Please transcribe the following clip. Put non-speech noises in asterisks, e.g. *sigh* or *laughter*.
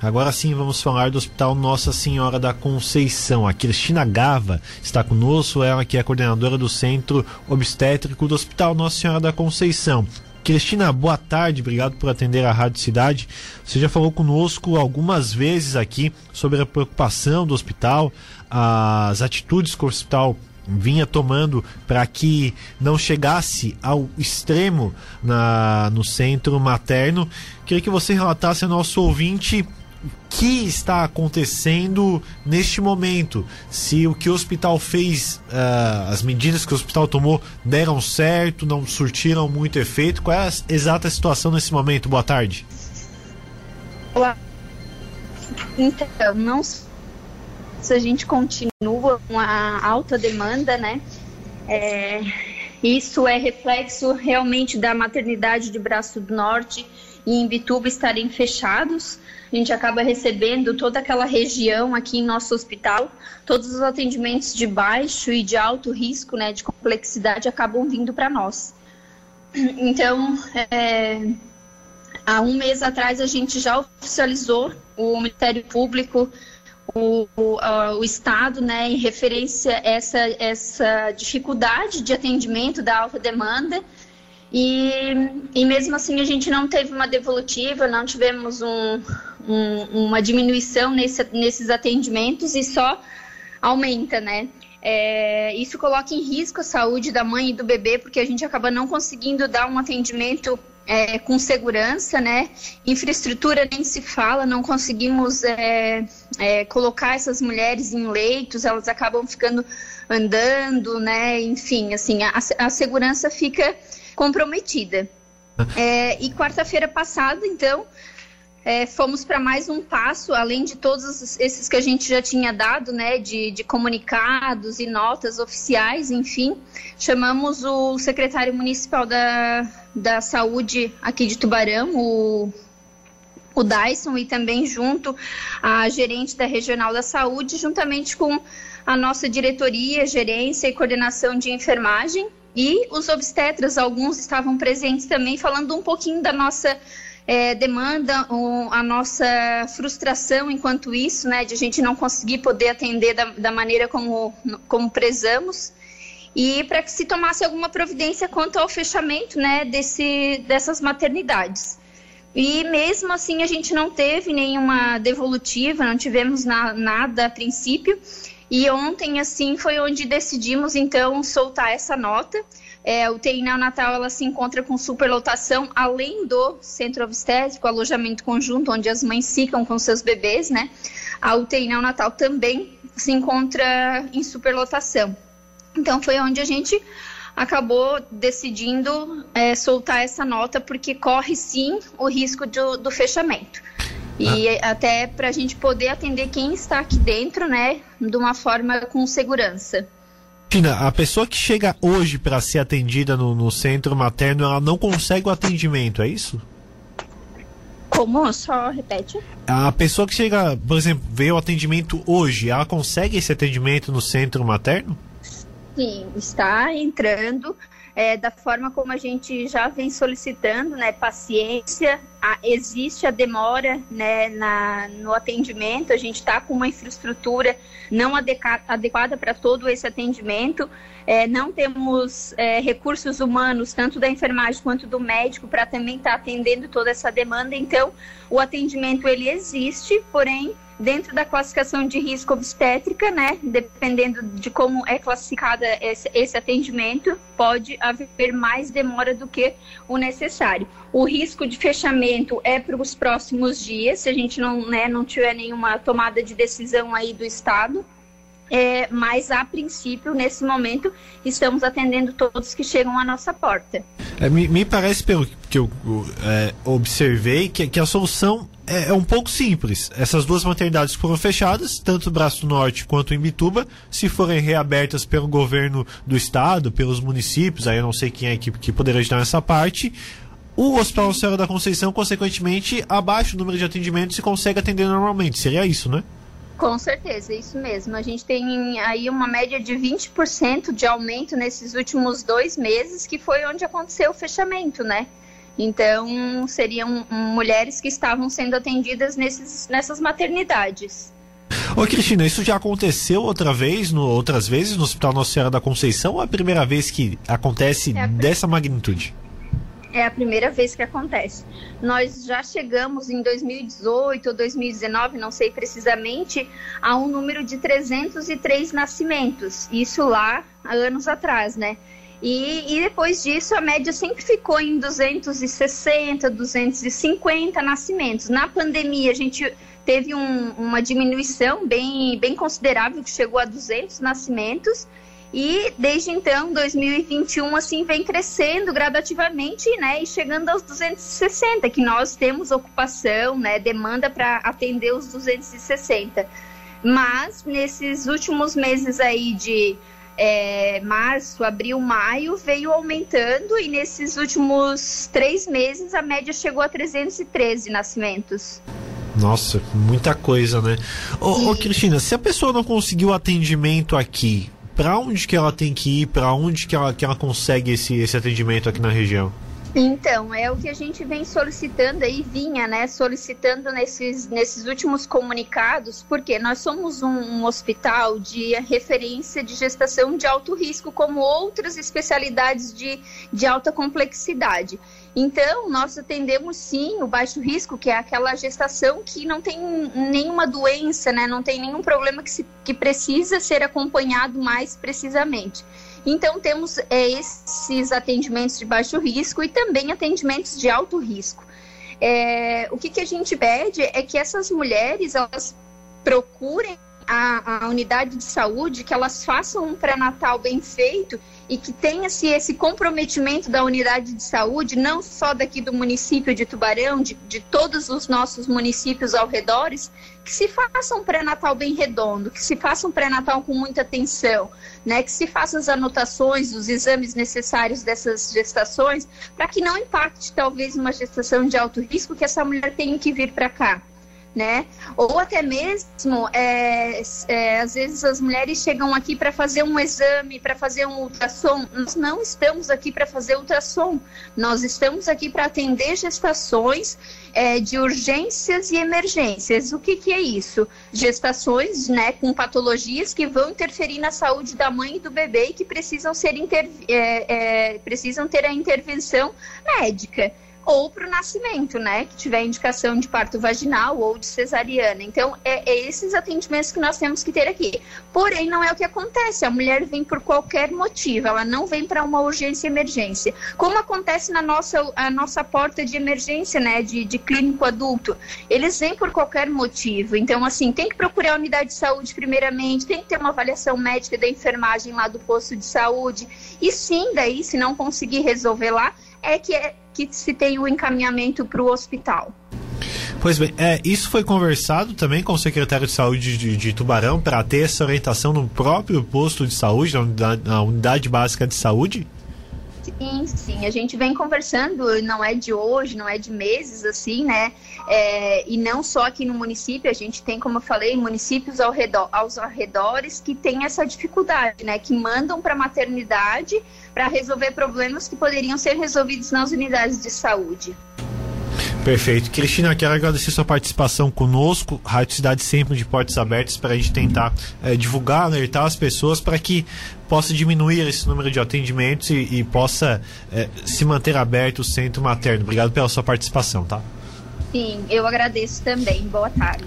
Agora sim vamos falar do Hospital Nossa Senhora da Conceição. A Cristina Gava está conosco, ela que é coordenadora do Centro Obstétrico do Hospital Nossa Senhora da Conceição. Cristina, boa tarde, obrigado por atender a Rádio Cidade. Você já falou conosco algumas vezes aqui sobre a preocupação do hospital, as atitudes que o hospital vinha tomando para que não chegasse ao extremo na, no centro materno. Queria que você relatasse ao nosso ouvinte o que está acontecendo neste momento, se o que o hospital fez, uh, as medidas que o hospital tomou deram certo, não surtiram muito efeito, qual é a exata situação nesse momento? Boa tarde. Olá. Então, não se a gente continua com a alta demanda, né? É, isso é reflexo realmente da maternidade de Braço do Norte e em Bituba estarem fechados. A gente acaba recebendo toda aquela região aqui em nosso hospital. Todos os atendimentos de baixo e de alto risco, né, de complexidade, acabam vindo para nós. *clears throat* Então, é, há um mês atrás a gente já oficializou o Ministério Público o, o, o, Estado, né, em referência a essa, essa dificuldade de atendimento da alta demanda. E, e mesmo assim a gente não teve uma devolutiva, não tivemos um, um, uma diminuição nesse, nesses atendimentos e só aumenta, né? É, isso coloca em risco a saúde da mãe e do bebê, porque a gente acaba não conseguindo dar um atendimento é, com segurança, né? Infraestrutura nem se fala, não conseguimos é, é, colocar essas mulheres em leitos, elas acabam ficando andando, né? Enfim, assim, a, a segurança fica comprometida. É, e quarta-feira passada, então, é, fomos para mais um passo, além de todos esses que a gente já tinha dado, né, de, de, comunicados e notas oficiais, enfim, chamamos o secretário municipal da, da saúde aqui de Tubarão, o, o Dyson, e também junto a gerente da regional da saúde, juntamente com a nossa diretoria, gerência e coordenação de enfermagem, e os obstetras, alguns estavam presentes também, falando um pouquinho da nossa é, demanda a nossa frustração enquanto isso, né, de a gente não conseguir poder atender da, da maneira como, como prezamos e para que se tomasse alguma providência quanto ao fechamento, né, desse, dessas maternidades. E mesmo assim a gente não teve nenhuma devolutiva, não tivemos na, nada a princípio. E ontem assim foi onde decidimos então soltar essa nota é, UTI neonatal ela se encontra com superlotação, além do centro obstétrico, alojamento conjunto, onde as mães ficam com seus bebês, né? A UTI neonatal também se encontra em superlotação. Então foi onde a gente acabou decidindo é, soltar essa nota, porque corre sim o risco do, do fechamento. E ah. até para a gente poder atender quem está aqui dentro, né, de uma forma com segurança. Tina, a pessoa que chega hoje para ser atendida no, no, centro materno, ela não consegue o atendimento, é isso? Como? Só repete. A pessoa que chega, por exemplo, vê o atendimento hoje, ela consegue esse atendimento no centro materno? Sim, está entrando é, da forma como a gente já vem solicitando, né, paciência, a, existe a demora né, na, no atendimento, a gente está com uma infraestrutura não adequa, adequada para todo esse atendimento, é, não temos é, recursos humanos, tanto da enfermagem quanto do médico, para também estar tá atendendo toda essa demanda, então o atendimento ele existe, porém dentro da classificação de risco obstétrica, né, dependendo de como é classificada esse, esse, atendimento, pode haver mais demora do que o necessário. O risco de fechamento é para os próximos dias, se a gente não, né, não tiver nenhuma tomada de decisão aí do Estado. É, mas a princípio, nesse momento, estamos atendendo todos que chegam à nossa porta. É, me, me, parece, pelo que eu é, observei, que, que, a solução é, é, um pouco simples. Essas duas maternidades foram fechadas, tanto o Braço Norte quanto em Bituba, se forem reabertas pelo governo do estado, pelos municípios, aí eu não sei quem é que, que poderá ajudar nessa parte. O Hospital Céu da Conceição, consequentemente, abaixa o número de atendimentos e consegue atender normalmente. Seria isso, né? Com certeza, é isso mesmo. A gente tem aí uma média de 20% de aumento nesses últimos dois meses, que foi onde aconteceu o fechamento, né? Então, seriam mulheres que estavam sendo atendidas nesses, nessas maternidades. Ô Cristina, isso já aconteceu outra vez, no, outras vezes no Hospital Nossa Senhora da Conceição ou é a primeira vez que acontece é dessa magnitude? É a primeira vez que acontece. Nós já chegamos em 2018 ou 2019, não sei precisamente, a um número de 303 nascimentos. Isso lá há anos atrás, né? E, e, depois disso, a média sempre ficou em 260, 250 nascimentos. Na pandemia, a gente teve um, uma diminuição bem, bem considerável, que chegou a 200 nascimentos. E desde então, 2021, assim, vem crescendo gradativamente, né? E chegando aos 260, que nós temos ocupação, né? Demanda para atender os 260. Mas nesses últimos meses aí de é, março, abril, maio, veio aumentando e nesses últimos três meses a média chegou a 313 nascimentos. Nossa, muita coisa, né? Ô, ô Cristina, se a pessoa não conseguiu atendimento aqui, para onde que ela tem que ir? Para onde que ela, que ela consegue esse, esse atendimento aqui na região? Então, é o que a gente vem solicitando aí, vinha, né, solicitando nesses, nesses últimos comunicados, porque nós somos um, um, hospital de referência de gestação de alto risco, como outras especialidades de, de alta complexidade. Então, nós atendemos sim o baixo risco, que é aquela gestação que não tem nenhuma doença, né, não tem nenhum problema que, se, que precisa ser acompanhado mais precisamente. Então, temos é, esses atendimentos de baixo risco e também atendimentos de alto risco. É, o que, que a gente pede é que essas mulheres elas procurem a, a unidade de saúde, que elas façam um pré-natal bem feito e que tenha-se esse comprometimento da unidade de saúde, não só daqui do município de Tubarão, de, de todos os nossos municípios ao redor, que se faça um pré-natal bem redondo, que se faça um pré-natal com muita atenção, né, que se faça as anotações, os exames necessários dessas gestações, para que não impacte talvez uma gestação de alto risco que essa mulher tenha que vir para cá né? Ou até mesmo, é, é, às vezes as mulheres chegam aqui para fazer um exame, para fazer um ultrassom. Nós não estamos aqui para fazer ultrassom. Nós estamos aqui para atender gestações é, de urgências e emergências. O que, que é isso? Gestações, né, com patologias que vão interferir na saúde da mãe e do bebê e que precisam ser é, é, precisam ter a intervenção médica ou para o nascimento, né? Que tiver indicação de parto vaginal ou de cesariana. Então, é, é, esses atendimentos que nós temos que ter aqui. Porém, não é o que acontece. A mulher vem por qualquer motivo, ela não vem para uma urgência e emergência. Como acontece na nossa, a nossa porta de emergência, né? De, de clínico adulto. Eles vêm por qualquer motivo. Então, assim, tem que procurar a unidade de saúde primeiramente, tem que ter uma avaliação médica da enfermagem lá do posto de saúde. E sim, daí, se não conseguir resolver lá, é que, é, que se tem o encaminhamento para o hospital. Pois bem, é, isso foi conversado também com o secretário de saúde de, de Tubarão para ter essa orientação no próprio posto de saúde, na unidade, na unidade básica de saúde? Sim, sim. A gente vem conversando, não é de hoje, não é de meses, assim, né? É, e não só aqui no município, a gente tem, como eu falei, municípios ao redor, aos arredores que têm essa dificuldade, né? Que mandam para a maternidade para resolver problemas que poderiam ser resolvidos nas unidades de saúde. Perfeito. Cristina, quero agradecer sua participação conosco. Rádio Cidade sempre de portas abertas para a gente tentar é, divulgar, alertar as pessoas para que possa diminuir esse número de atendimentos e, e possa é, se manter aberto o centro materno. Obrigado pela sua participação, tá? Sim, eu agradeço também. Boa tarde.